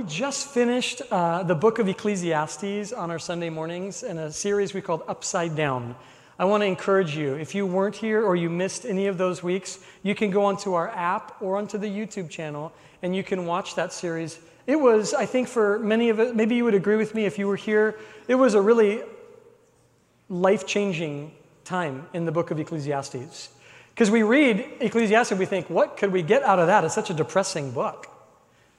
We just finished uh, the book of Ecclesiastes on our Sunday mornings in a series we called Upside Down. I want to encourage you, if you weren't here or you missed any of those weeks, you can go onto our app or onto the YouTube channel and you can watch that series. It was, I think, for many of it, maybe you would agree with me if you were here, it was a really life changing time in the book of Ecclesiastes. Because we read Ecclesiastes and we think, what could we get out of that? It's such a depressing book.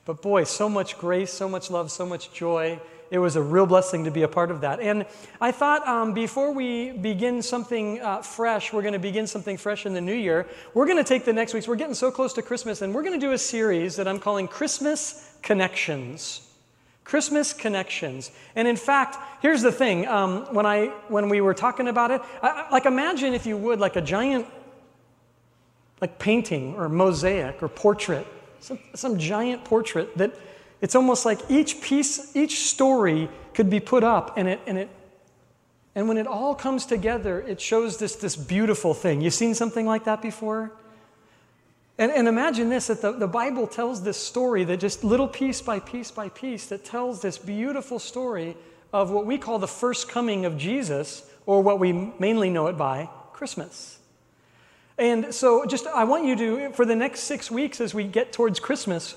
But boy, so much grace, so much love, so much joy. It was a real blessing to be a part of that. And I thought um, before we begin something uh, fresh, we're going to begin something fresh in the new year. We're going to take the next weeks. We're getting so close to Christmas, and we're going to do a series that I'm calling Christmas Connections. Christmas connections. And in fact, here's the thing um, when, I, when we were talking about it, I, like imagine if you would, like a giant like painting or mosaic or portrait, some, some giant portrait that it's almost like each piece, each story could be put up and it, and it, and when it all comes together, it shows this, this beautiful thing. You've seen something like that before? And, and imagine this that the, the Bible tells this story that just little piece by piece by piece that tells this beautiful story of what we call the first coming of Jesus, or what we mainly know it by Christmas. And so, just I want you to, for the next six weeks as we get towards Christmas,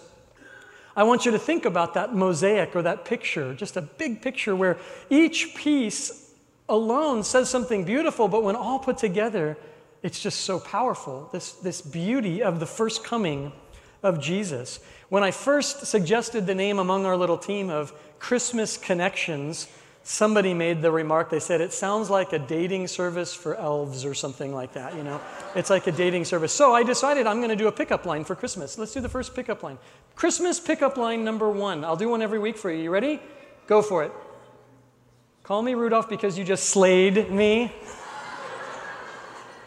I want you to think about that mosaic or that picture, just a big picture where each piece alone says something beautiful, but when all put together, it's just so powerful. This, this beauty of the first coming of Jesus. When I first suggested the name among our little team of Christmas Connections, somebody made the remark, they said, it sounds like a dating service for elves or something like that, you know? It's like a dating service. So I decided I'm going to do a pickup line for Christmas. Let's do the first pickup line. Christmas pickup line number one. I'll do one every week for you. You ready? Go for it. Call me Rudolph because you just slayed me.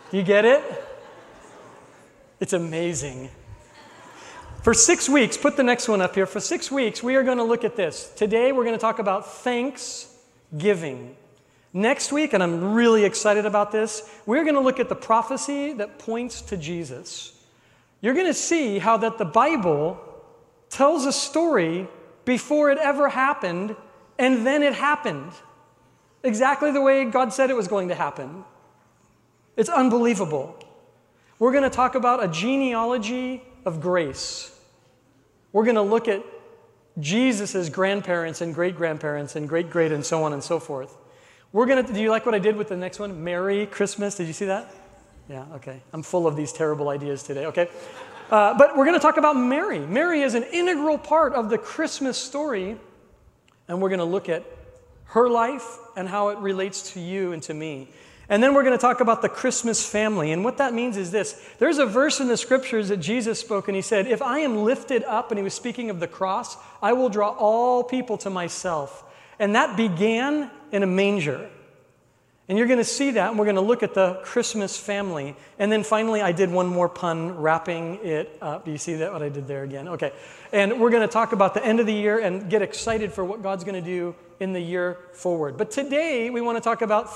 You get it? It's amazing. For six weeks, put the next one up here. For six weeks, we are going to look at this. Today, we're going to talk about thanksgiving. Next week, and I'm really excited about this, we're going to look at the prophecy that points to Jesus. You're going to see how that the Bible tells a story before it ever happened, and then it happened. Exactly the way God said it was going to happen. It's unbelievable. We're going to talk about a genealogy of grace. We're going to look at Jesus' grandparents and great grandparents and great great and so on and so forth. We're going to, do you like what I did with the next one? Merry Christmas. Did you see that? Yeah, okay. I'm full of these terrible ideas today, okay? Uh, but we're going to talk about Mary. Mary is an integral part of the Christmas story, and we're going to look at her life and how it relates to you and to me. And then we're going to talk about the Christmas family. And what that means is this there's a verse in the scriptures that Jesus spoke, and he said, If I am lifted up, and he was speaking of the cross, I will draw all people to myself. And that began in a manger. And you're going to see that, and we're going to look at the Christmas family. And then finally, I did one more pun, wrapping it up. Do you see that, what I did there again? Okay. And we're going to talk about the end of the year and get excited for what God's going to do in the year forward. But today, we want to talk about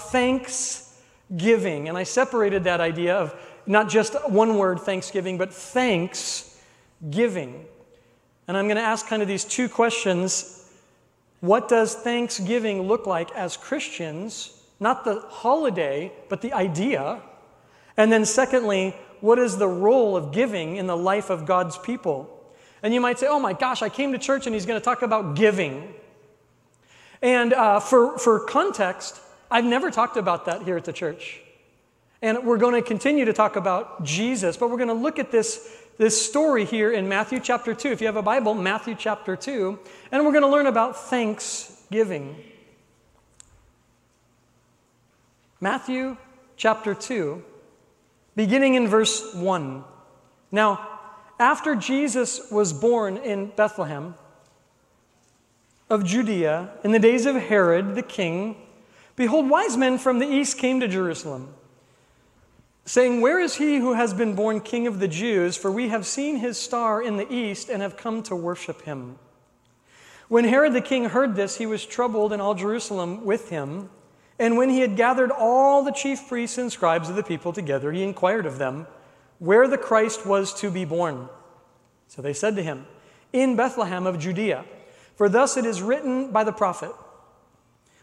thanksgiving. And I separated that idea of not just one word, thanksgiving, but thanks giving. And I'm going to ask kind of these two questions what does Thanksgiving look like as Christians? Not the holiday, but the idea. And then, secondly, what is the role of giving in the life of God's people? And you might say, oh my gosh, I came to church and he's going to talk about giving. And uh, for, for context, I've never talked about that here at the church. And we're going to continue to talk about Jesus, but we're going to look at this, this story here in Matthew chapter 2. If you have a Bible, Matthew chapter 2, and we're going to learn about thanksgiving. Matthew chapter 2, beginning in verse 1. Now, after Jesus was born in Bethlehem of Judea in the days of Herod the king, behold, wise men from the east came to Jerusalem, saying, Where is he who has been born king of the Jews? For we have seen his star in the east and have come to worship him. When Herod the king heard this, he was troubled, and all Jerusalem with him. And when he had gathered all the chief priests and scribes of the people together, he inquired of them where the Christ was to be born. So they said to him, In Bethlehem of Judea, for thus it is written by the prophet.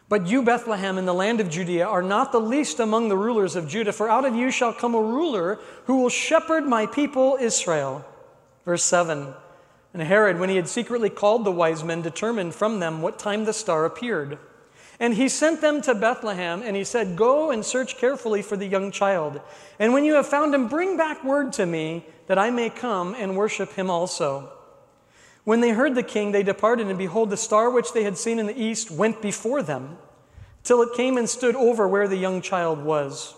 But you, Bethlehem, in the land of Judea, are not the least among the rulers of Judah, for out of you shall come a ruler who will shepherd my people Israel. Verse 7 And Herod, when he had secretly called the wise men, determined from them what time the star appeared. And he sent them to Bethlehem, and he said, Go and search carefully for the young child. And when you have found him, bring back word to me, that I may come and worship him also. When they heard the king, they departed, and behold, the star which they had seen in the east went before them, till it came and stood over where the young child was.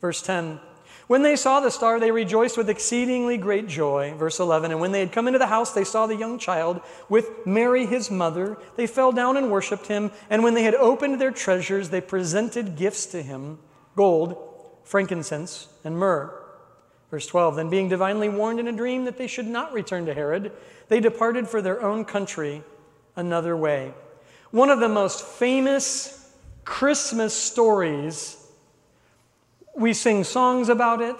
Verse 10 When they saw the star, they rejoiced with exceedingly great joy. Verse 11 And when they had come into the house, they saw the young child with Mary his mother. They fell down and worshipped him. And when they had opened their treasures, they presented gifts to him gold, frankincense, and myrrh. Verse 12 Then, being divinely warned in a dream that they should not return to Herod, they departed for their own country another way. One of the most famous Christmas stories, we sing songs about it,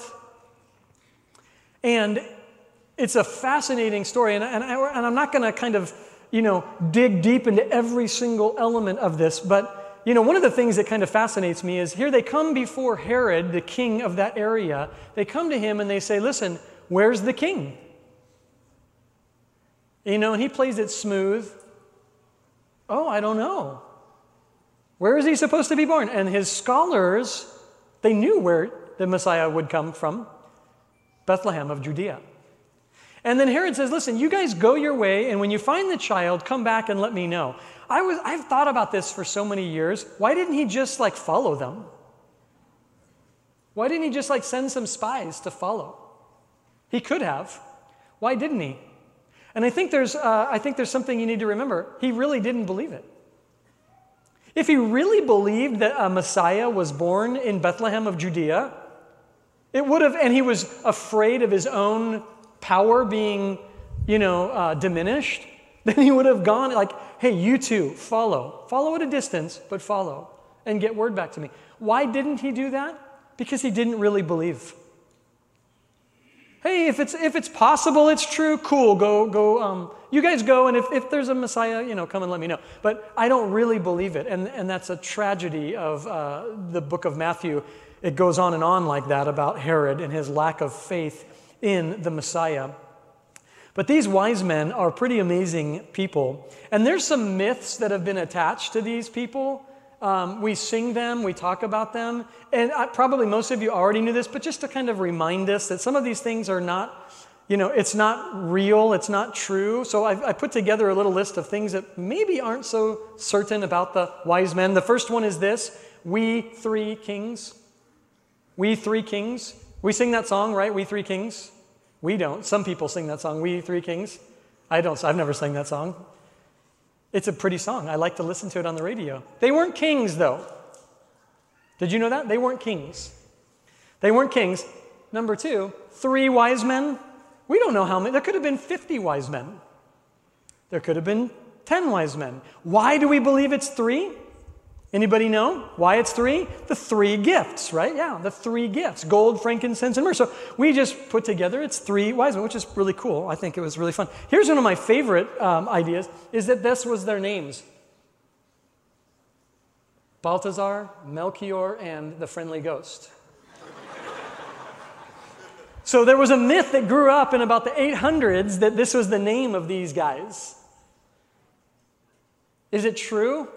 and it's a fascinating story. And, and, I, I'm not going to kind of, you know, dig deep into every single element of this, but you know, one of the things that kind of fascinates me is here they come before Herod, the king of that area. They come to him and they say, Listen, where's the king? You know, and he plays it smooth. Oh, I don't know. Where is he supposed to be born? And his scholars, they knew where the Messiah would come from Bethlehem of Judea. And then Herod says, Listen, you guys go your way, and when you find the child, come back and let me know. I was, I've thought about this for so many years. Why didn't he just like follow them? Why didn't he just like send some spies to follow? He could have. Why didn't he? And I think there's, uh, I think there's something you need to remember. He really didn't believe it. If he really believed that a Messiah was born in Bethlehem of Judea, it would have, and he was afraid of his own power being, you know, uh, diminished, then he would have gone like, hey, you two, follow. Follow at a distance, but follow and get word back to me. Why didn't he do that? Because he didn't really believe hey, if it's, if it's possible, it's true, cool, go, go, um, you guys go, and if, if there's a Messiah, you know, come and let me know. But I don't really believe it, and, and that's a tragedy of uh, the book of Matthew. It goes on and on like that about Herod and his lack of faith in the Messiah. But these wise men are pretty amazing people. And there's some myths that have been attached to these people um, we sing them, we talk about them, and I, probably most of you already knew this, but just to kind of remind us that some of these things are not, you know, it's not real, it's not true. So I, I put together a little list of things that maybe aren't so certain about the wise men. The first one is this We Three Kings. We Three Kings. We sing that song, right? We Three Kings. We don't. Some people sing that song, We Three Kings. I don't. I've never sang that song. It's a pretty song. I like to listen to it on the radio. They weren't kings, though. Did you know that? They weren't kings. They weren't kings. Number two, three wise men. We don't know how many. There could have been 50 wise men. There could have been 10 wise men. Why do we believe it's three? Anybody know why it's three? The three gifts, right? Yeah, the three gifts gold, frankincense, and myrrh. So we just put together it's three wise men, which is really cool. I think it was really fun. Here's one of my favorite um, ideas is that this was their names Balthazar, Melchior, and the friendly ghost. so there was a myth that grew up in about the 800s that this was the name of these guys. Is it true?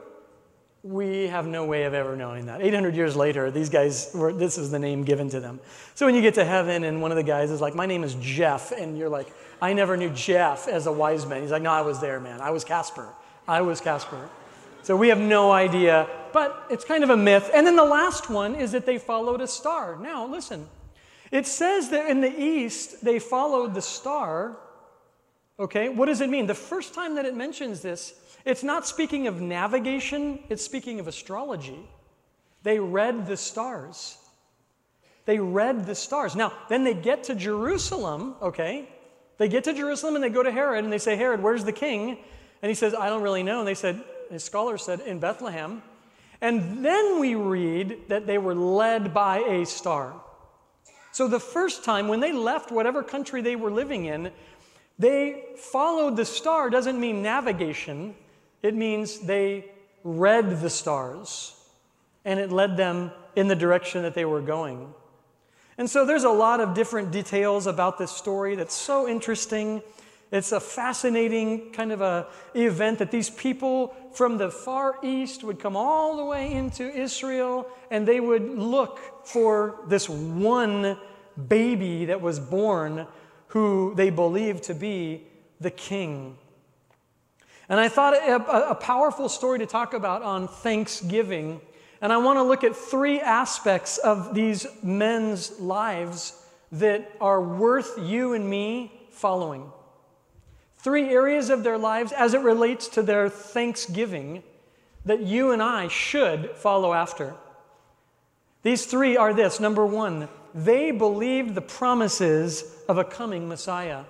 We have no way of ever knowing that. 800 years later, these guys were, this is the name given to them. So when you get to heaven and one of the guys is like, My name is Jeff, and you're like, I never knew Jeff as a wise man. He's like, No, I was there, man. I was Casper. I was Casper. So we have no idea, but it's kind of a myth. And then the last one is that they followed a star. Now, listen, it says that in the east they followed the star. Okay, what does it mean? The first time that it mentions this it's not speaking of navigation, it's speaking of astrology. They read the stars. They read the stars. Now, then they get to Jerusalem, okay? They get to Jerusalem and they go to Herod and they say, Herod, where's the king? And he says, I don't really know. And they said, his scholars said, in Bethlehem. And then we read that they were led by a star. So the first time when they left whatever country they were living in, they followed the star doesn't mean navigation, it means they read the stars and it led them in the direction that they were going. And so there's a lot of different details about this story that's so interesting. It's a fascinating kind of a event that these people from the far east would come all the way into Israel and they would look for this one baby that was born who they believed to be the king. And I thought a, a powerful story to talk about on Thanksgiving. And I want to look at three aspects of these men's lives that are worth you and me following. Three areas of their lives as it relates to their thanksgiving that you and I should follow after. These three are this number one, they believed the promises of a coming Messiah.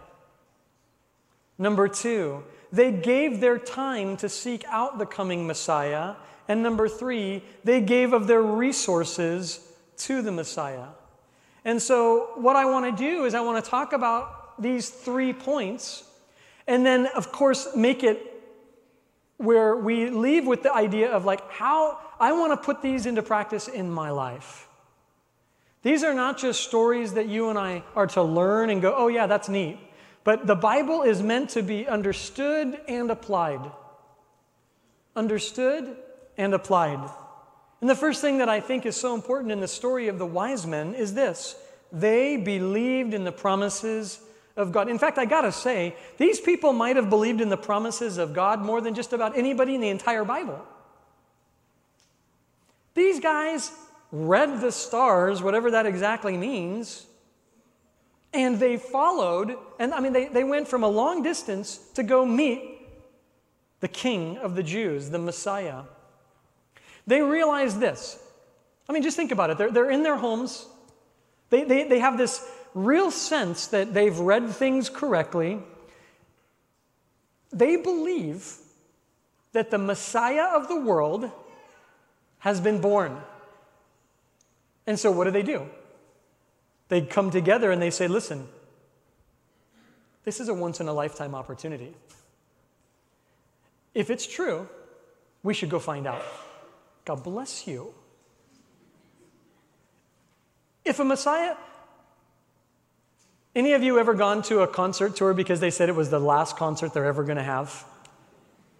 Number two, they gave their time to seek out the coming Messiah. And number three, they gave of their resources to the Messiah. And so, what I want to do is, I want to talk about these three points and then, of course, make it where we leave with the idea of like, how I want to put these into practice in my life. These are not just stories that you and I are to learn and go, oh, yeah, that's neat. But the Bible is meant to be understood and applied. Understood and applied. And the first thing that I think is so important in the story of the wise men is this they believed in the promises of God. In fact, I gotta say, these people might have believed in the promises of God more than just about anybody in the entire Bible. These guys read the stars, whatever that exactly means, and they followed, and I mean, they, they went from a long distance to go meet the king of the Jews, the Messiah. They realized this. I mean, just think about it. They're, they're in their homes, they, they, they have this real sense that they've read things correctly. They believe that the Messiah of the world has been born. And so, what do they do? They come together and they say, listen, this is a once in a lifetime opportunity. If it's true, we should go find out. God bless you. If a Messiah, any of you ever gone to a concert tour because they said it was the last concert they're ever going to have?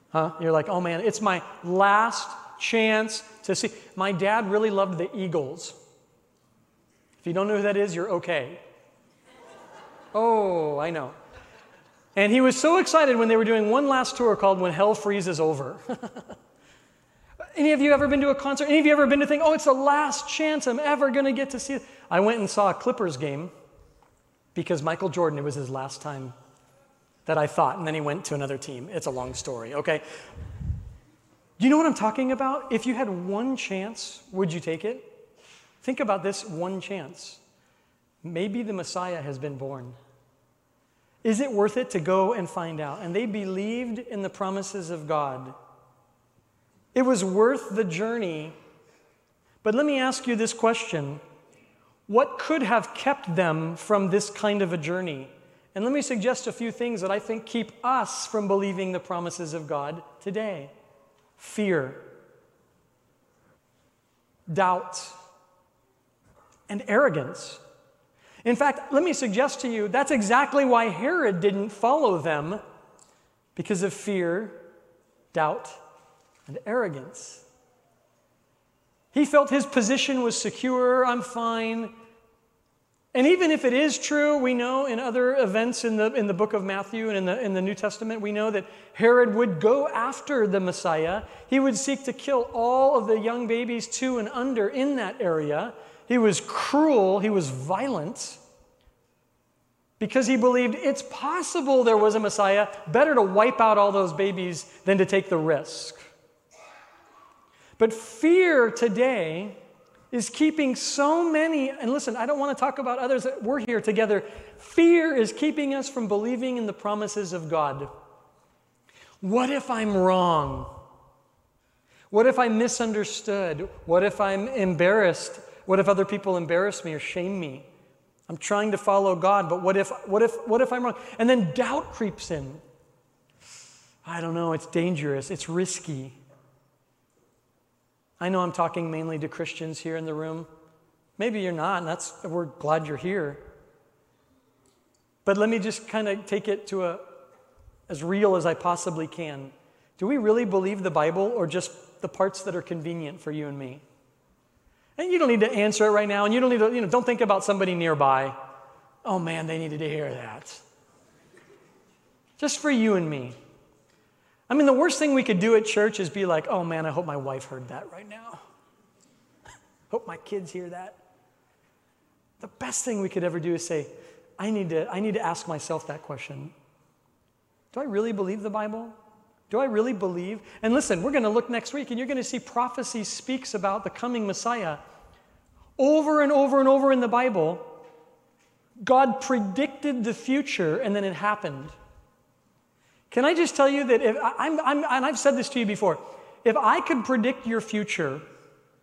Huh? You're like, oh man, it's my last chance to see. My dad really loved the Eagles. If you don't know who that is, you're okay. Oh, I know. And he was so excited when they were doing one last tour called When Hell Freezes Over. Any of you ever been to a concert? Any of you ever been to think, oh, it's the last chance I'm ever going to get to see it? I went and saw a Clippers game because Michael Jordan, it was his last time that I thought, and then he went to another team. It's a long story, okay? Do you know what I'm talking about? If you had one chance, would you take it? Think about this one chance. Maybe the Messiah has been born. Is it worth it to go and find out? And they believed in the promises of God. It was worth the journey. But let me ask you this question What could have kept them from this kind of a journey? And let me suggest a few things that I think keep us from believing the promises of God today fear, doubt, and arrogance. In fact, let me suggest to you that's exactly why Herod didn't follow them because of fear, doubt, and arrogance. He felt his position was secure, I'm fine. And even if it is true, we know in other events in the, in the book of Matthew and in the, in the New Testament, we know that Herod would go after the Messiah. He would seek to kill all of the young babies two and under in that area he was cruel, he was violent because he believed it's possible there was a Messiah. Better to wipe out all those babies than to take the risk. But fear today is keeping so many, and listen, I don't want to talk about others, we're here together. Fear is keeping us from believing in the promises of God. What if I'm wrong? What if I misunderstood? What if I'm embarrassed? What if other people embarrass me or shame me? I'm trying to follow God, but what if, what if, what if I'm wrong? And then doubt creeps in. I don't know, it's dangerous, it's risky. I know I'm talking mainly to Christians here in the room. Maybe you're not, and that's we're glad you're here. But let me just kind of take it to a as real as I possibly can. Do we really believe the Bible or just the parts that are convenient for you and me? And you don't need to answer it right now, and you don't need to, you know, don't think about somebody nearby. Oh man, they needed to hear that. Just for you and me. I mean, the worst thing we could do at church is be like, oh man, I hope my wife heard that right now. hope my kids hear that. The best thing we could ever do is say, I need to, I need to ask myself that question. Do I really believe the Bible? Do I really believe? And listen, we're going to look next week and you're going to see prophecy speaks about the coming Messiah. Over and over and over in the Bible, God predicted the future and then it happened. Can I just tell you that if I'm, I'm, and I've said this to you before, if I could predict your future,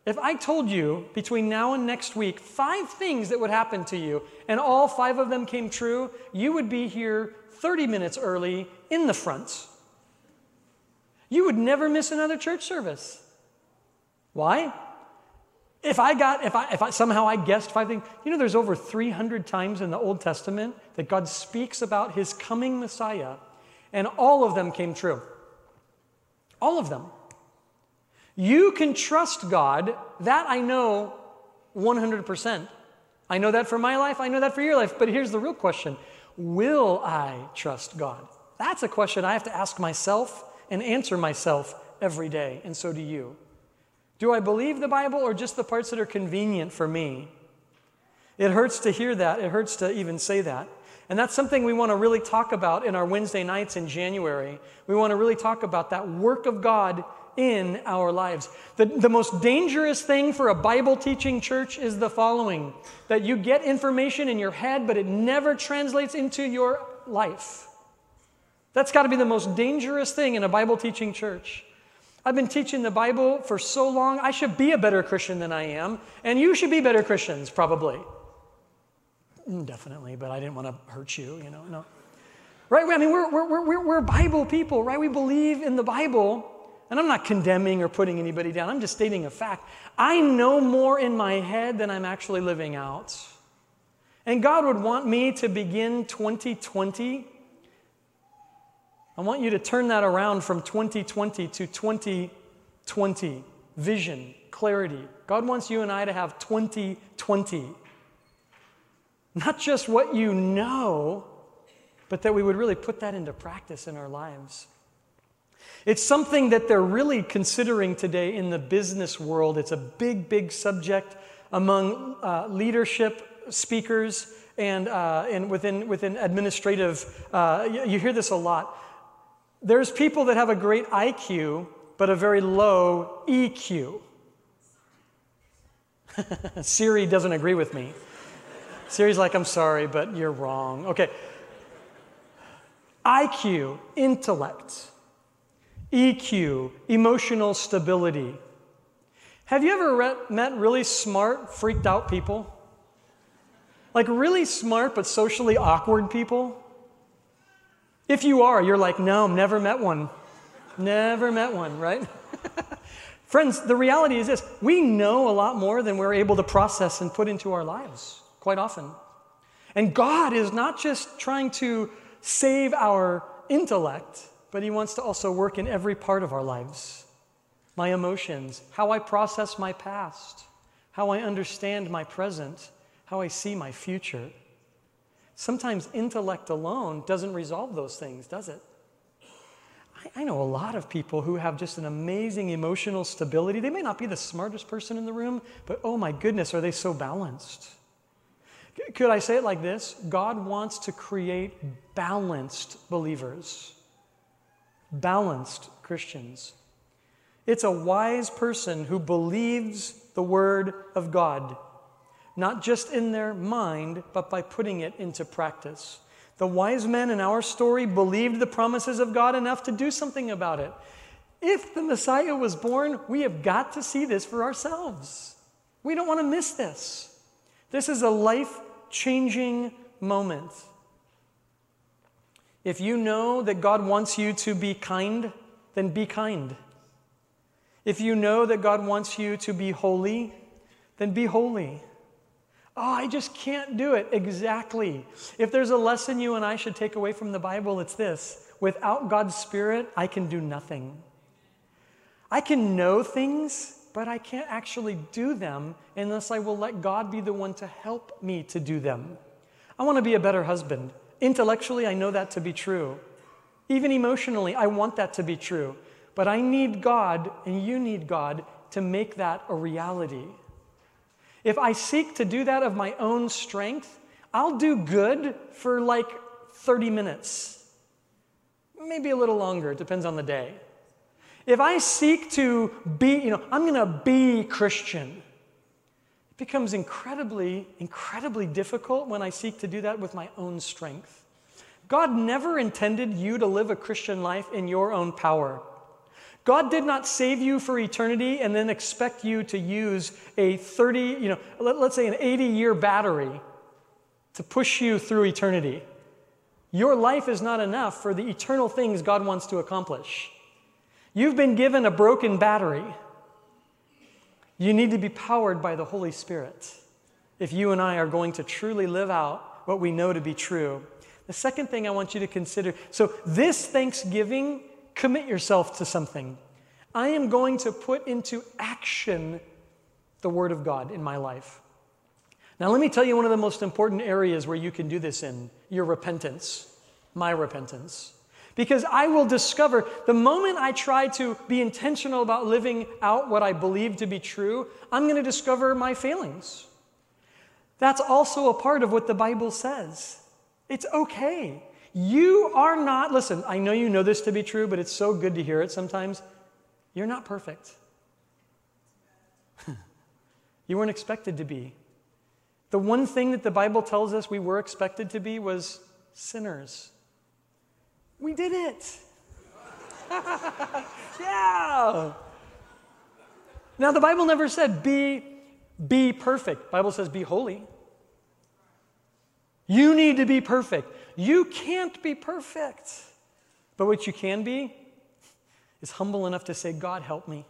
if I told you between now and next week five things that would happen to you, and all five of them came true, you would be here 30 minutes early in the front. You would never miss another church service. Why? If I got, if I, if I somehow I guessed five things, you know, there's over 300 times in the Old Testament that God speaks about his coming Messiah, and all of them came true. All of them. You can trust God, that I know 100%. I know that for my life, I know that for your life, but here's the real question Will I trust God? That's a question I have to ask myself and answer myself every day, and so do you. Do I believe the Bible or just the parts that are convenient for me? It hurts to hear that. It hurts to even say that. And that's something we want to really talk about in our Wednesday nights in January. We want to really talk about that work of God in our lives. The, the most dangerous thing for a Bible teaching church is the following that you get information in your head, but it never translates into your life. That's got to be the most dangerous thing in a Bible teaching church. I've been teaching the Bible for so long, I should be a better Christian than I am, and you should be better Christians, probably. Mm, definitely, but I didn't want to hurt you, you know. No. Right? I mean, we're, we're, we're, we're Bible people, right? We believe in the Bible. And I'm not condemning or putting anybody down, I'm just stating a fact. I know more in my head than I'm actually living out. And God would want me to begin 2020. I want you to turn that around from 2020 to 2020. Vision, clarity. God wants you and I to have 2020. Not just what you know, but that we would really put that into practice in our lives. It's something that they're really considering today in the business world. It's a big, big subject among uh, leadership speakers and, uh, and within, within administrative. Uh, you, you hear this a lot. There's people that have a great IQ, but a very low EQ. Siri doesn't agree with me. Siri's like, I'm sorry, but you're wrong. Okay. IQ, intellect. EQ, emotional stability. Have you ever re- met really smart, freaked out people? Like really smart but socially awkward people? If you are, you're like, no, I've never met one. Never met one, right? Friends, the reality is this we know a lot more than we're able to process and put into our lives quite often. And God is not just trying to save our intellect, but He wants to also work in every part of our lives my emotions, how I process my past, how I understand my present, how I see my future. Sometimes intellect alone doesn't resolve those things, does it? I, I know a lot of people who have just an amazing emotional stability. They may not be the smartest person in the room, but oh my goodness, are they so balanced? Could I say it like this? God wants to create balanced believers balanced Christians. It's a wise person who believes the Word of God, not just in their mind, but by putting it into practice. The wise men in our story believed the promises of God enough to do something about it. If the Messiah was born, we have got to see this for ourselves. We don't want to miss this. This is a life changing moment. If you know that God wants you to be kind, then be kind. If you know that God wants you to be holy, then be holy. Oh, I just can't do it. Exactly. If there's a lesson you and I should take away from the Bible, it's this without God's Spirit, I can do nothing. I can know things, but I can't actually do them unless I will let God be the one to help me to do them. I want to be a better husband. Intellectually, I know that to be true. Even emotionally, I want that to be true. But I need God, and you need God, to make that a reality. If I seek to do that of my own strength, I'll do good for like 30 minutes, maybe a little longer, it depends on the day. If I seek to be, you know, I'm going to be Christian, it becomes incredibly, incredibly difficult when I seek to do that with my own strength. God never intended you to live a Christian life in your own power. God did not save you for eternity and then expect you to use a 30, you know, let, us say an 80 year battery to push you through eternity. Your life is not enough for the eternal things God wants to accomplish. You've been given a broken battery. You need to be powered by the Holy Spirit if you and I are going to truly live out what we know to be true. The second thing I want you to consider so, this Thanksgiving, commit yourself to something. I am going to put into action the Word of God in my life. Now, let me tell you one of the most important areas where you can do this in your repentance, my repentance. Because I will discover the moment I try to be intentional about living out what I believe to be true, I'm going to discover my failings. That's also a part of what the Bible says. It's okay. You are not, listen, I know you know this to be true, but it's so good to hear it sometimes. You're not perfect. you weren't expected to be. The one thing that the Bible tells us we were expected to be was sinners. We did it. yeah. Now the Bible never said be be perfect. Bible says be holy. You need to be perfect. You can't be perfect. But what you can be is humble enough to say, God, help me.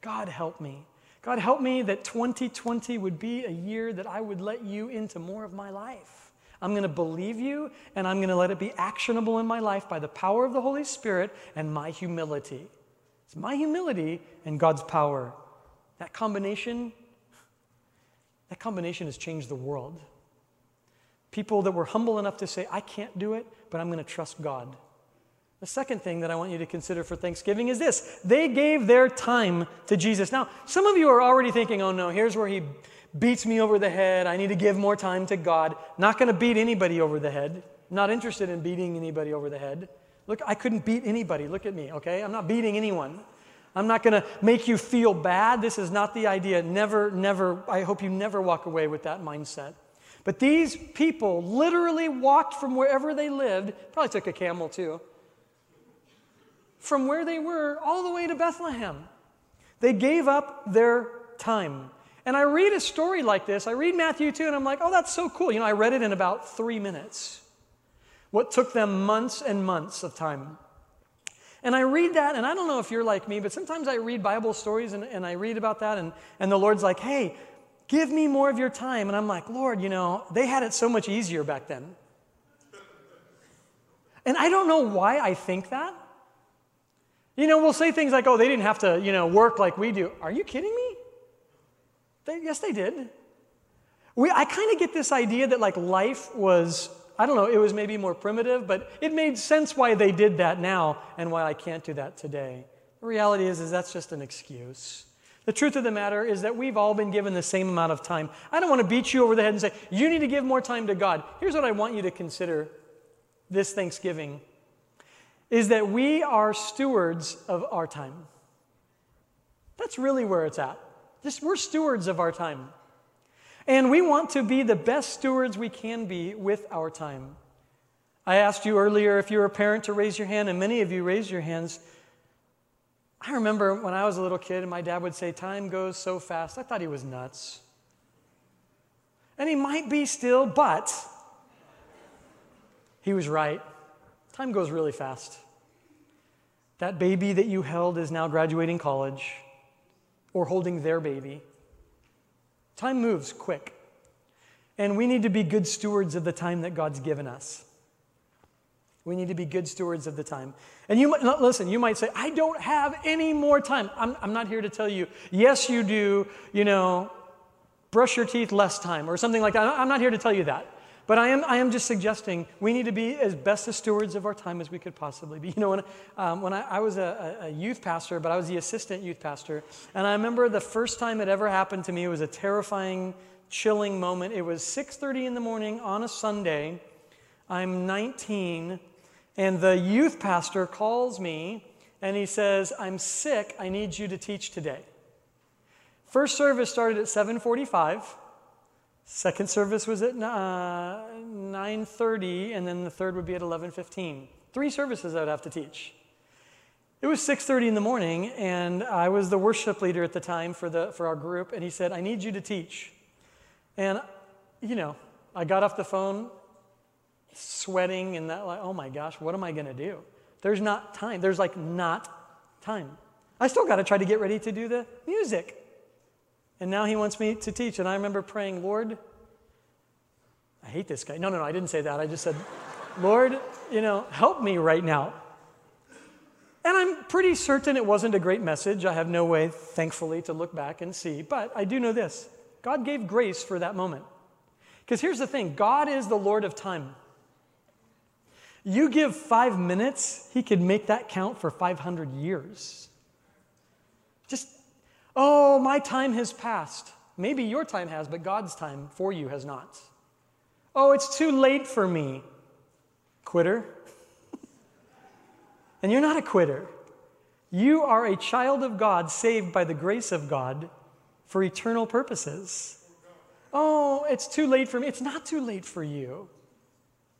God, help me. God, help me that 2020 would be a year that I would let you into more of my life. I'm going to believe you and I'm going to let it be actionable in my life by the power of the Holy Spirit and my humility. It's my humility and God's power. That combination, that combination has changed the world. People that were humble enough to say, I can't do it, but I'm going to trust God. The second thing that I want you to consider for Thanksgiving is this they gave their time to Jesus. Now, some of you are already thinking, oh no, here's where he beats me over the head. I need to give more time to God. Not going to beat anybody over the head. Not interested in beating anybody over the head. Look, I couldn't beat anybody. Look at me, okay? I'm not beating anyone. I'm not going to make you feel bad. This is not the idea. Never, never, I hope you never walk away with that mindset. But these people literally walked from wherever they lived, probably took a camel too, from where they were all the way to Bethlehem. They gave up their time. And I read a story like this. I read Matthew 2, and I'm like, oh, that's so cool. You know, I read it in about three minutes. What took them months and months of time. And I read that, and I don't know if you're like me, but sometimes I read Bible stories and, and I read about that, and, and the Lord's like, hey, give me more of your time. And I'm like, Lord, you know, they had it so much easier back then. And I don't know why I think that. You know, we'll say things like, oh, they didn't have to, you know, work like we do. Are you kidding me? They, yes, they did. We, I kind of get this idea that like life was, I don't know, it was maybe more primitive, but it made sense why they did that now and why I can't do that today. The reality is, is that's just an excuse. The truth of the matter is that we've all been given the same amount of time. I don't want to beat you over the head and say, you need to give more time to God. Here's what I want you to consider this Thanksgiving is that we are stewards of our time. That's really where it's at. Just we're stewards of our time. And we want to be the best stewards we can be with our time. I asked you earlier if you're a parent to raise your hand, and many of you raised your hands. I remember when I was a little kid and my dad would say, Time goes so fast. I thought he was nuts. And he might be still, but he was right. Time goes really fast. That baby that you held is now graduating college or holding their baby. Time moves quick. And we need to be good stewards of the time that God's given us. We need to be good stewards of the time. And you might, listen, you might say, I don't have any more time. I'm, I'm not here to tell you, yes, you do, you know, brush your teeth less time or something like that. I'm not here to tell you that. But I am, I am just suggesting we need to be as best as stewards of our time as we could possibly be. You know, when, um, when I, I was a, a, youth pastor, but I was the assistant youth pastor, and I remember the first time it ever happened to me, it was a terrifying, chilling moment. It was 6.30 in the morning on a Sunday. I'm 19, and the youth pastor calls me, and he says, I'm sick. I need you to teach today. First service started at 745. Second service was at uh, 9:30, and then the third would be at 11:15. Three services I would have to teach. It was 6:30 in the morning, and I was the worship leader at the time for the for our group. And he said, "I need you to teach." And you know, I got off the phone, sweating, and that like, oh my gosh, what am I going to do? There's not time. There's like not time. I still got to try to get ready to do the music. And now he wants me to teach. And I remember praying, Lord, I hate this guy. No, no, no, I didn't say that. I just said, Lord, you know, help me right now. And I'm pretty certain it wasn't a great message. I have no way, thankfully, to look back and see. But I do know this God gave grace for that moment. Because here's the thing God is the Lord of time. You give five minutes, He could make that count for 500 years. Just Oh, my time has passed. Maybe your time has, but God's time for you has not. Oh, it's too late for me. Quitter. and you're not a quitter. You are a child of God, saved by the grace of God for eternal purposes. Oh, it's too late for me. It's not too late for you.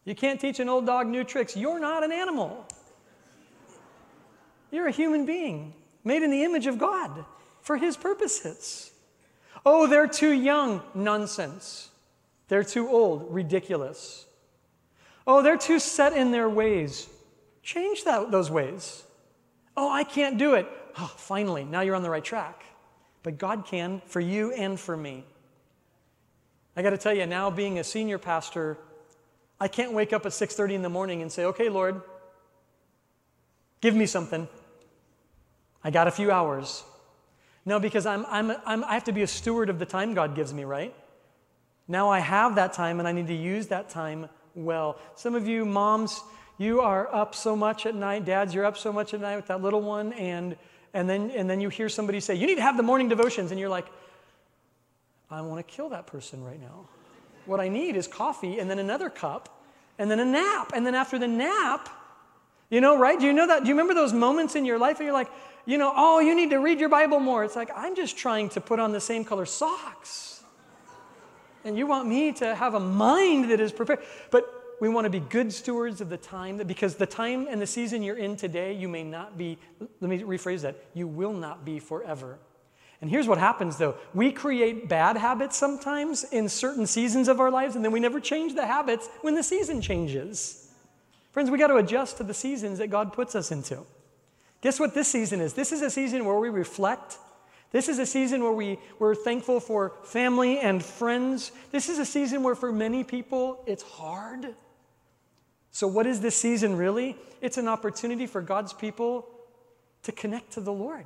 You can't teach an old dog new tricks. You're not an animal. You're a human being made in the image of God for his purposes. Oh, they're too young. Nonsense. They're too old. Ridiculous. Oh, they're too set in their ways. Change that, those ways. Oh, I can't do it. Oh, finally, now you're on the right track. But God can for you and for me. I got to tell you, now being a senior pastor, I can't wake up at 6:30 in the morning and say, "Okay, Lord, give me something. I got a few hours. No, because I'm, I'm, I'm, I have to be a steward of the time God gives me, right? Now I have that time and I need to use that time well. Some of you moms, you are up so much at night. Dads, you're up so much at night with that little one. And, and, then, and then you hear somebody say, You need to have the morning devotions. And you're like, I want to kill that person right now. What I need is coffee and then another cup and then a nap. And then after the nap, you know, right? Do you know that? Do you remember those moments in your life and you're like, you know, oh, you need to read your Bible more. It's like, I'm just trying to put on the same color socks. And you want me to have a mind that is prepared. But we want to be good stewards of the time because the time and the season you're in today, you may not be, let me rephrase that, you will not be forever. And here's what happens though we create bad habits sometimes in certain seasons of our lives, and then we never change the habits when the season changes. Friends, we got to adjust to the seasons that God puts us into. Guess what this season is? This is a season where we reflect. This is a season where we, we're thankful for family and friends. This is a season where, for many people, it's hard. So, what is this season really? It's an opportunity for God's people to connect to the Lord.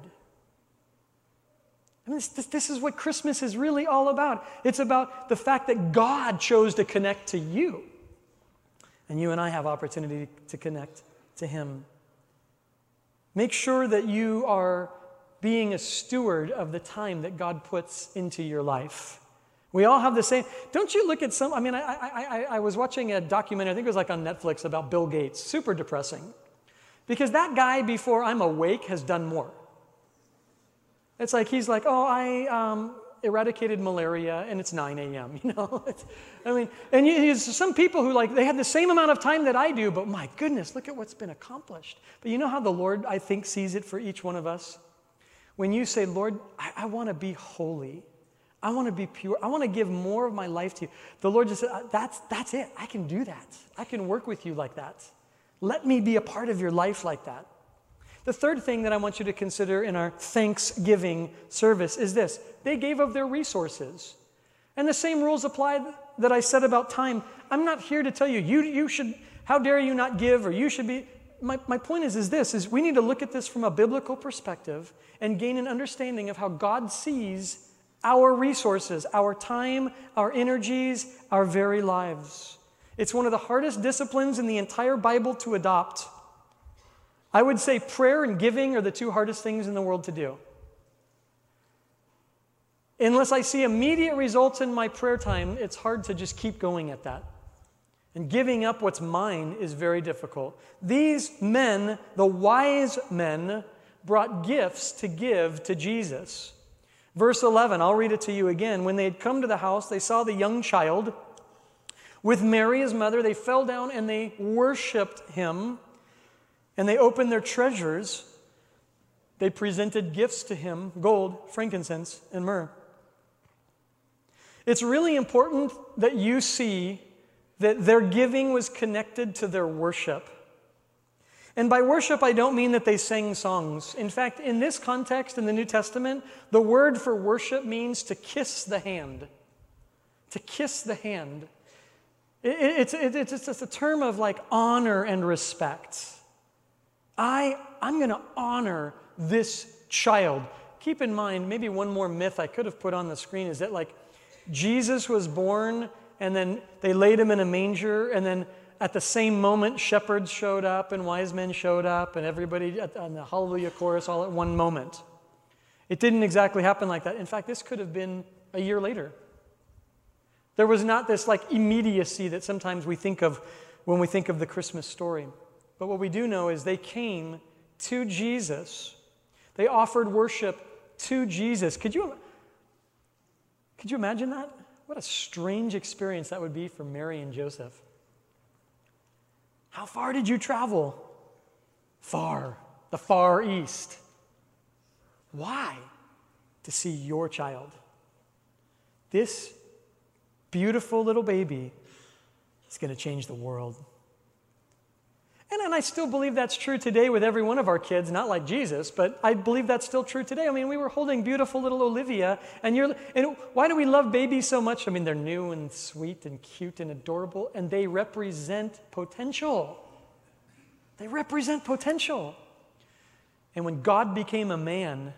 This, this, this, is what Christmas is really all about. It's about the fact that God chose to connect to you. And you and I have opportunity to connect to Him. Make sure that you are being a steward of the time that God puts into your life. We all have the same. Don't you look at some? I mean, I, I, I, I, was watching a documentary, I think it was like on Netflix, about Bill Gates. Super depressing. Because that guy, before I'm awake, has done more. It's like he's like, oh, I, um, eradicated malaria and it's 9 a.m. You know, I mean, and you, some people who like they have the same amount of time that I do, but my goodness, look at what's been accomplished. But you know how the Lord, I think, sees it for each one of us. When you say, Lord, I, I want to be holy. I want to be pure. I want to give more of my life to you. The Lord just said, that's, that's it. I can do that. I can work with you like that. Let me be a part of your life like that. The third thing that I want you to consider in our Thanksgiving service is this they gave of their resources. And the same rules apply that I said about time. I'm not here to tell you, you, you should, how dare you not give, or you should be. My, my point is, is this is we need to look at this from a biblical perspective and gain an understanding of how God sees our resources, our time, our energies, our very lives. It's one of the hardest disciplines in the entire Bible to adopt. I would say prayer and giving are the two hardest things in the world to do. Unless I see immediate results in my prayer time, it's hard to just keep going at that. And giving up what's mine is very difficult. These men, the wise men, brought gifts to give to Jesus. Verse 11, I'll read it to you again. When they had come to the house, they saw the young child with Mary, his mother. They fell down and they worshiped him and they opened their treasures. They presented gifts to him gold, frankincense, and myrrh. It's really important that you see that their giving was connected to their worship. And by worship, I don't mean that they sang songs. In fact, in this context in the New Testament, the word for worship means to kiss the hand. To kiss the hand. It's, it's, it's a term of like honor and respect. I, I'm going to honor this child. Keep in mind, maybe one more myth I could have put on the screen is that like Jesus was born and then they laid him in a manger and then at the same moment shepherds showed up and wise men showed up and everybody on the hallelujah chorus all at one moment. It didn't exactly happen like that. In fact, this could have been a year later. There was not this like immediacy that sometimes we think of when we think of the Christmas story. But what we do know is they came to Jesus. They offered worship to Jesus. Could you, could you imagine that? What a strange experience that would be for Mary and Joseph. How far did you travel? Far, the far east. Why? To see your child. This beautiful little baby is going to change the world. And, and I still believe that's true today with every one of our kids, not like Jesus, but I believe that's still true today. I mean, we were holding beautiful little Olivia, and you're, and why do we love babies so much? I mean, they're new and sweet and cute and adorable, and they represent potential. They represent potential. And when God became a man,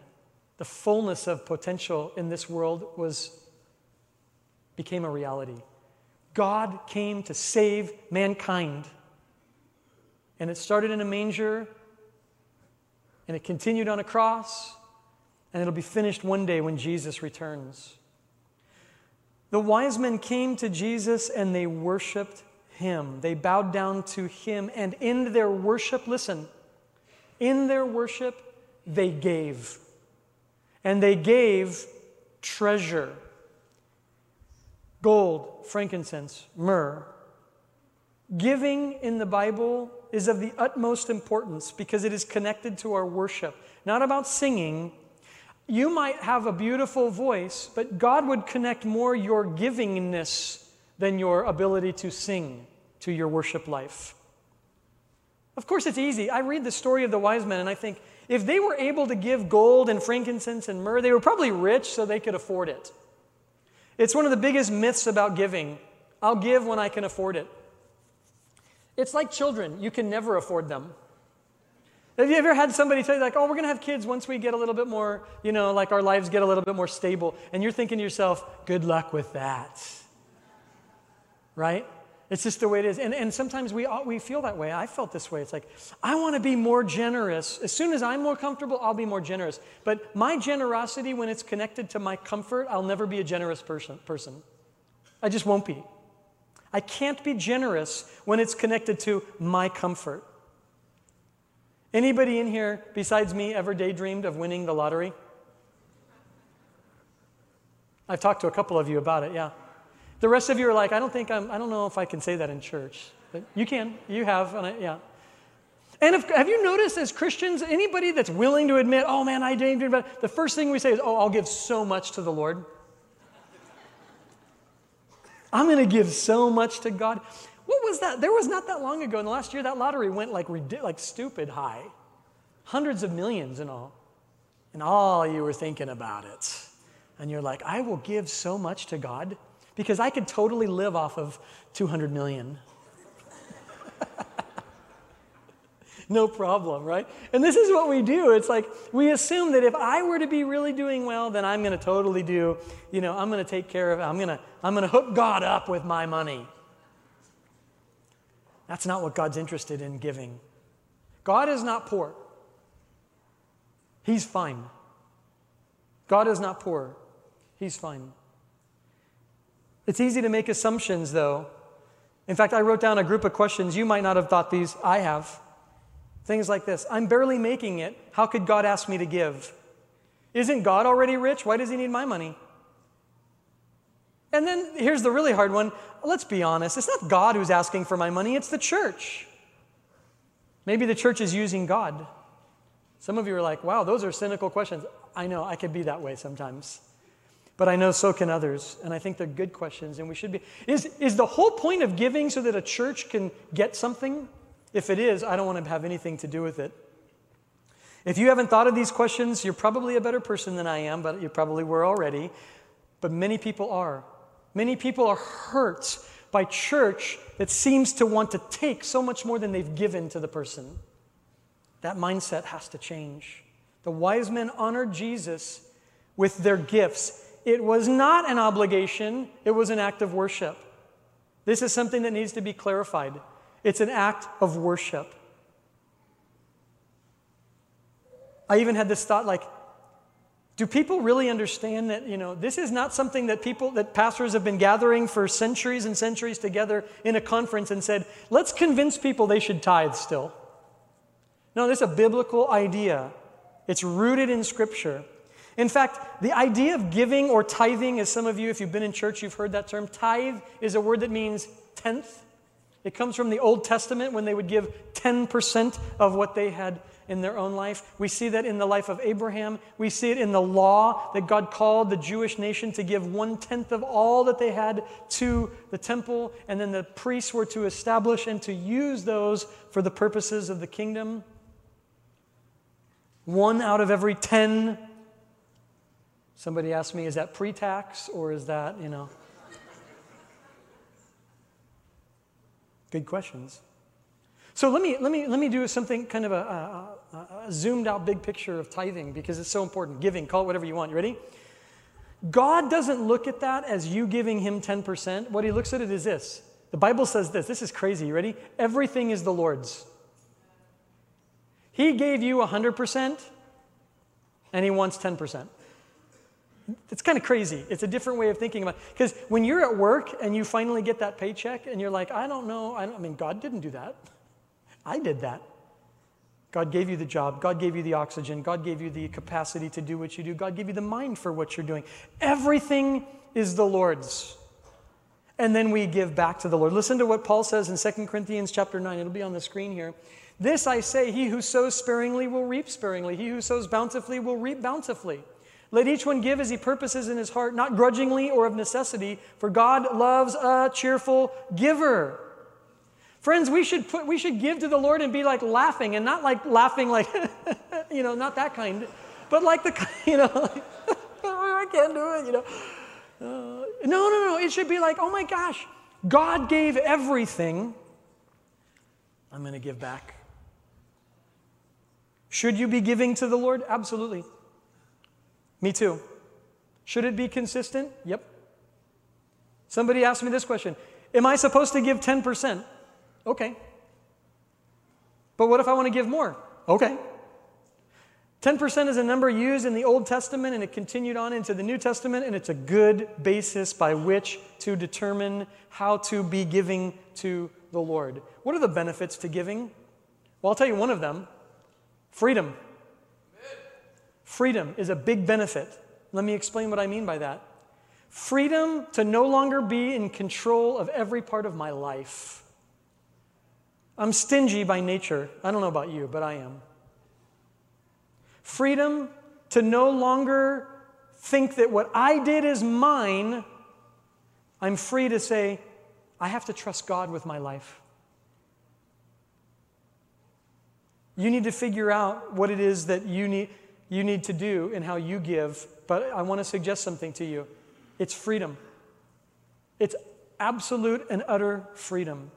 the fullness of potential in this world was became a reality. God came to save mankind. And it started in a manger, and it continued on a cross, and it'll be finished one day when Jesus returns. The wise men came to Jesus and they worshiped him. They bowed down to him, and in their worship, listen, in their worship, they gave. And they gave treasure gold, frankincense, myrrh. Giving in the Bible is of the utmost importance because it is connected to our worship, not about singing. You might have a beautiful voice, but God would connect more your givingness than your ability to sing to your worship life. Of course, it's easy. I read the story of the wise men and I think if they were able to give gold and frankincense and myrrh, they were probably rich so they could afford it. It's one of the biggest myths about giving. I'll give when I can afford it. It's like children, you can never afford them. Have you ever had somebody tell you, like, oh, we're going to have kids once we get a little bit more, you know, like our lives get a little bit more stable? And you're thinking to yourself, good luck with that. Right? It's just the way it is. And, and sometimes we, we feel that way. I felt this way. It's like, I want to be more generous. As soon as I'm more comfortable, I'll be more generous. But my generosity, when it's connected to my comfort, I'll never be a generous person. person. I just won't be. I can't be generous when it's connected to my comfort. Anybody in here besides me ever daydreamed of winning the lottery? I've talked to a couple of you about it, yeah. The rest of you are like, I don't think I'm, I don't know if I can say that in church. But you can, you have, and I, yeah. And if, have you noticed as Christians, anybody that's willing to admit, oh man, I didn't do that, the first thing we say is, oh, I'll give so much to the Lord. I'm going to give so much to God. What was that? There was not that long ago in the last year that lottery went like, like stupid high, hundreds of millions and all. And all you were thinking about it. And you're like, I will give so much to God because I could totally live off of 200 million. no problem, right? And this is what we do. It's like we assume that if I were to be really doing well, then I'm going to totally do, you know, I'm going to take care of. I'm going to I'm going to hook God up with my money. That's not what God's interested in giving. God is not poor. He's fine. God is not poor. He's fine. It's easy to make assumptions, though. In fact, I wrote down a group of questions. You might not have thought these. I have. Things like this I'm barely making it. How could God ask me to give? Isn't God already rich? Why does he need my money? And then here's the really hard one. Let's be honest. It's not God who's asking for my money, it's the church. Maybe the church is using God. Some of you are like, wow, those are cynical questions. I know, I could be that way sometimes. But I know so can others. And I think they're good questions, and we should be. Is, is the whole point of giving so that a church can get something? If it is, I don't want to have anything to do with it. If you haven't thought of these questions, you're probably a better person than I am, but you probably were already. But many people are. Many people are hurt by church that seems to want to take so much more than they've given to the person. That mindset has to change. The wise men honored Jesus with their gifts. It was not an obligation, it was an act of worship. This is something that needs to be clarified. It's an act of worship. I even had this thought like, do people really understand that, you know, this is not something that people, that pastors have been gathering for centuries and centuries together in a conference and said, let's convince people they should tithe still. No, this is a biblical idea. It's rooted in Scripture. In fact, the idea of giving or tithing, as some of you, if you've been in church, you've heard that term. Tithe is a word that means tenth. It comes from the Old Testament when they would give 10% of what they had in their own life. We see that in the life of Abraham. We see it in the law that God called the Jewish nation to give one tenth of all that they had to the temple, and then the priests were to establish and to use those for the purposes of the kingdom. One out of every 10. Somebody asked me, is that pre tax or is that, you know? Good questions. So let me, let me, let me do something kind of a, a, a, zoomed out big picture of tithing because it's so important. Giving, call it whatever you want. You ready? God doesn't look at that as you giving him 10%. What he looks at it is this. The Bible says this. This is crazy. You ready? Everything is the Lord's. He gave you 100% and he wants 10%. It's kind of crazy. It's a different way of thinking about. Because when you're at work and you finally get that paycheck and you're like, I don't know, I, don't, I mean, God didn't do that. I did that. God gave you the job. God gave you the oxygen. God gave you the capacity to do what you do. God gave you the mind for what you're doing. Everything is the Lord's. And then we give back to the Lord. Listen to what Paul says in 2 Corinthians chapter 9. It'll be on the screen here. This I say, he who sows sparingly will reap sparingly. He who sows bountifully will reap bountifully. Let each one give as he purposes in his heart, not grudgingly or of necessity, for God loves a cheerful giver. Friends, we should, put, we should give to the Lord and be like laughing, and not like laughing like, you know, not that kind, but like the, you know, I can't do it, you know. Uh, no, no, no. It should be like, oh my gosh, God gave everything. I'm going to give back. Should you be giving to the Lord? Absolutely. Me too. Should it be consistent? Yep. Somebody asked me this question Am I supposed to give 10%? Okay. But what if I want to give more? Okay. 10% is a number used in the Old Testament and it continued on into the New Testament, and it's a good basis by which to determine how to be giving to the Lord. What are the benefits to giving? Well, I'll tell you one of them freedom. Freedom is a big benefit. Let me explain what I mean by that. freedom to no longer be in control of every part of my life. I'm stingy by nature. I don't know about you, but I am. Freedom to no longer think that what I did is mine. I'm free to say, I have to trust God with my life. You need to figure out what it is that you need, you need to do and how you give. But I want to suggest something to you it's freedom, it's absolute and utter freedom.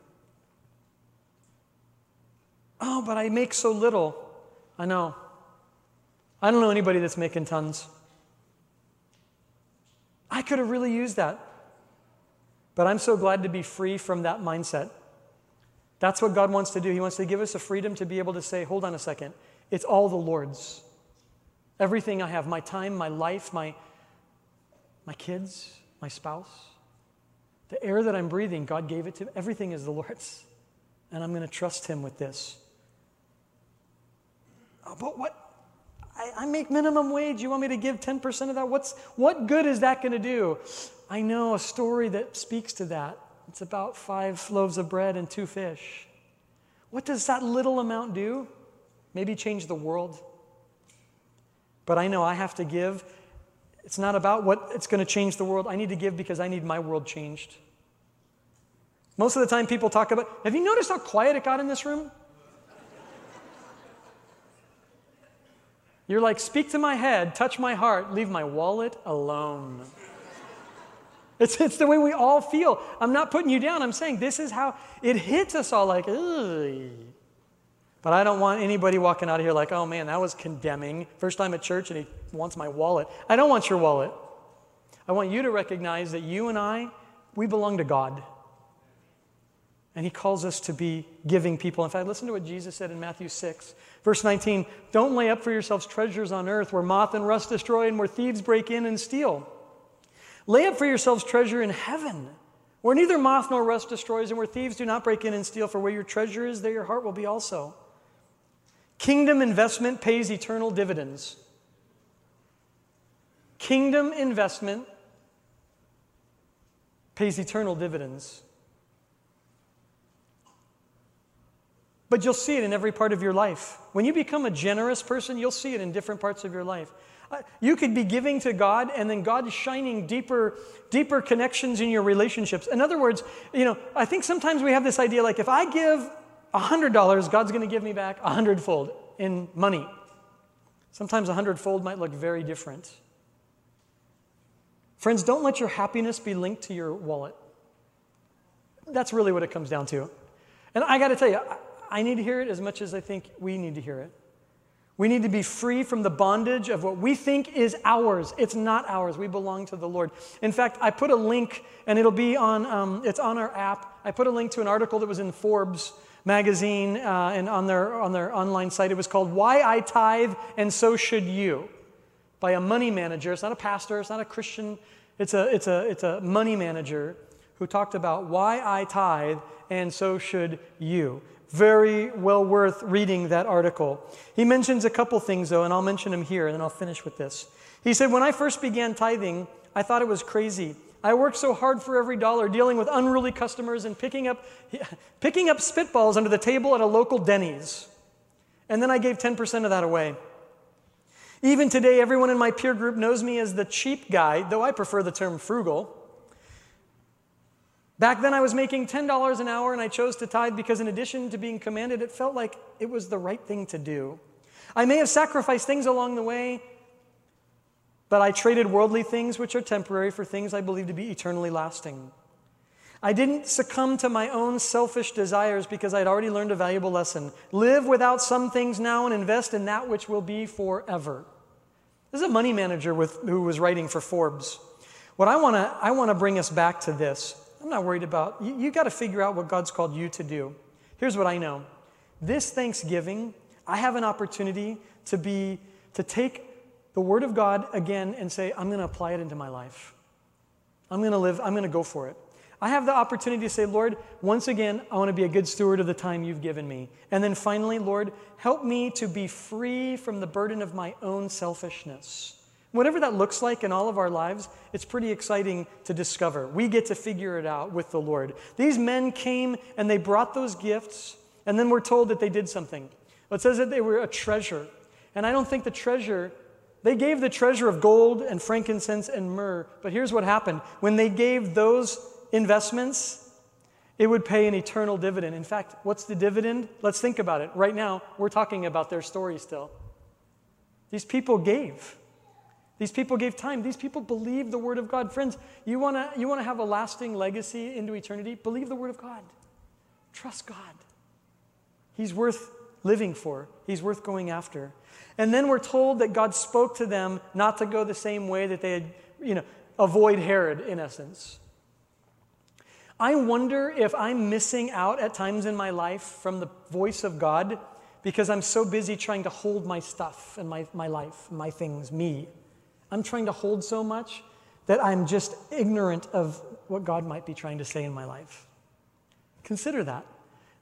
Oh, but I make so little. I know. I don't know anybody that's making tons. I could have really used that. But I'm so glad to be free from that mindset. That's what God wants to do. He wants to give us a freedom to be able to say, hold on a second, it's all the Lord's. Everything I have, my time, my life, my, my kids, my spouse, the air that I'm breathing, God gave it to me. Everything is the Lord's. And I'm going to trust Him with this. Oh, but what? I, I make minimum wage. You want me to give 10% of that? What's, what good is that going to do? I know a story that speaks to that. It's about five loaves of bread and two fish. What does that little amount do? Maybe change the world. But I know I have to give. It's not about what it's going to change the world. I need to give because I need my world changed. Most of the time, people talk about have you noticed how quiet it got in this room? You're like, speak to my head, touch my heart, leave my wallet alone. It's, it's the way we all feel. I'm not putting you down. I'm saying this is how it hits us all like, Ugh. But I don't want anybody walking out of here like, oh man, that was condemning. First time at church and he wants my wallet. I don't want your wallet. I want you to recognize that you and I, we belong to God. And he calls us to be giving people. In fact, listen to what Jesus said in Matthew 6, verse 19 Don't lay up for yourselves treasures on earth where moth and rust destroy and where thieves break in and steal. Lay up for yourselves treasure in heaven, where neither moth nor rust destroys, and where thieves do not break in and steal. For where your treasure is, there your heart will be also. Kingdom investment pays eternal dividends. Kingdom investment pays eternal dividends. But you'll see it in every part of your life. When you become a generous person, you'll see it in different parts of your life. Uh, you could be giving to God and then God is shining deeper, deeper connections in your relationships. In other words, you know, I think sometimes we have this idea like if I give $100, God's going to give me back a hundredfold in money. Sometimes a hundredfold might look very different. Friends, don't let your happiness be linked to your wallet. That's really what it comes down to. And I got to tell you, I need to hear it as much as I think we need to hear it. We need to be free from the bondage of what we think is ours. It's not ours. We belong to the Lord. In fact, I put a link, and it'll be on. Um, it's on our app. I put a link to an article that was in Forbes magazine uh, and on their on their online site. It was called "Why I Tithe and So Should You," by a money manager. It's not a pastor. It's not a Christian. It's a it's a it's a money manager who talked about why I tithe and so should you. Very well worth reading that article. He mentions a couple things, though, and I'll mention them here, and then I'll finish with this. He said, When I first began tithing, I thought it was crazy. I worked so hard for every dollar, dealing with unruly customers and picking up, picking up spitballs under the table at a local Denny's. And then I gave 10% of that away. Even today, everyone in my peer group knows me as the cheap guy, though I prefer the term frugal. Back then, I was making $10 an hour and I chose to tithe because, in addition to being commanded, it felt like it was the right thing to do. I may have sacrificed things along the way, but I traded worldly things, which are temporary, for things I believe to be eternally lasting. I didn't succumb to my own selfish desires because I'd already learned a valuable lesson. Live without some things now and invest in that which will be forever. This is a money manager with, who was writing for Forbes. What I want to I want to bring us back to this. I'm not worried about, you, you got to figure out what God's called you to do. Here's what I know this Thanksgiving, I have an opportunity to be, to take the Word of God again and say, I'm going to apply it into my life. I'm going to live, I'm going to go for it. I have the opportunity to say, Lord, once again, I want to be a good steward of the time you've given me. And then finally, Lord, help me to be free from the burden of my own selfishness. Whatever that looks like in all of our lives, it's pretty exciting to discover. We get to figure it out with the Lord. These men came and they brought those gifts, and then we're told that they did something. It says that they were a treasure. And I don't think the treasure, they gave the treasure of gold and frankincense and myrrh. But here's what happened when they gave those investments, it would pay an eternal dividend. In fact, what's the dividend? Let's think about it. Right now, we're talking about their story still. These people gave. These people gave time. These people believed the Word of God. Friends, you want to you wanna have a lasting legacy into eternity? Believe the Word of God. Trust God. He's worth living for, He's worth going after. And then we're told that God spoke to them not to go the same way that they had, you know, avoid Herod in essence. I wonder if I'm missing out at times in my life from the voice of God because I'm so busy trying to hold my stuff and my, my life, my things, me. I'm trying to hold so much that I'm just ignorant of what God might be trying to say in my life. Consider that.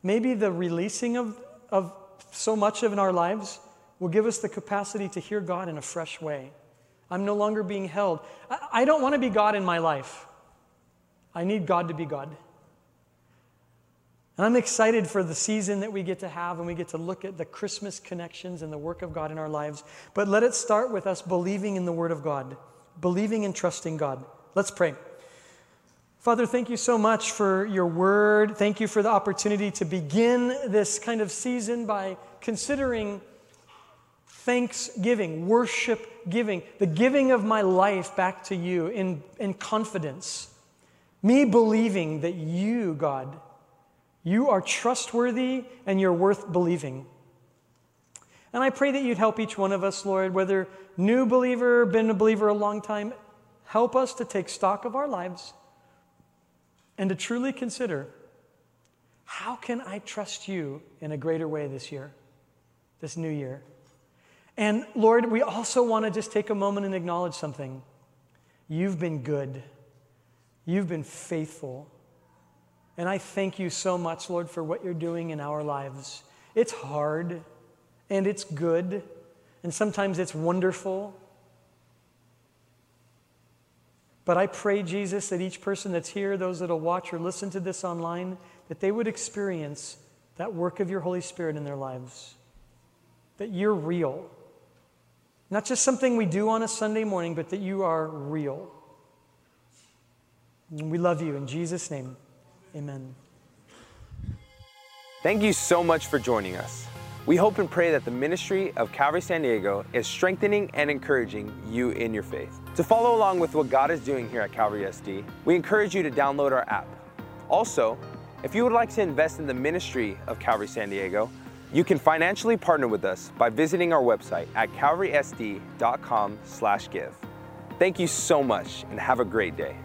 Maybe the releasing of, of so much of in our lives will give us the capacity to hear God in a fresh way. I'm no longer being held. I, I don't want to be God in my life. I need God to be God. And I'm excited for the season that we get to have and we get to look at the Christmas connections and the work of God in our lives. But let it start with us believing in the Word of God, believing and trusting God. Let's pray. Father, thank you so much for your word. Thank you for the opportunity to begin this kind of season by considering thanksgiving, worship giving, the giving of my life back to you in, in confidence. Me believing that you, God, you are trustworthy and you're worth believing. And I pray that you'd help each one of us, Lord, whether new believer, been a believer a long time, help us to take stock of our lives and to truly consider how can I trust you in a greater way this year, this new year? And Lord, we also want to just take a moment and acknowledge something. You've been good. You've been faithful. And I thank you so much, Lord, for what you're doing in our lives. It's hard and it's good, and sometimes it's wonderful. But I pray, Jesus, that each person that's here, those that'll watch or listen to this online, that they would experience that work of your Holy Spirit in their lives. That you're real. Not just something we do on a Sunday morning, but that you are real. And we love you in Jesus' name. Amen. Thank you so much for joining us. We hope and pray that the ministry of Calvary San Diego is strengthening and encouraging you in your faith. To follow along with what God is doing here at Calvary SD, we encourage you to download our app. Also, if you would like to invest in the ministry of Calvary San Diego, you can financially partner with us by visiting our website at calvarysd.com/give. Thank you so much and have a great day.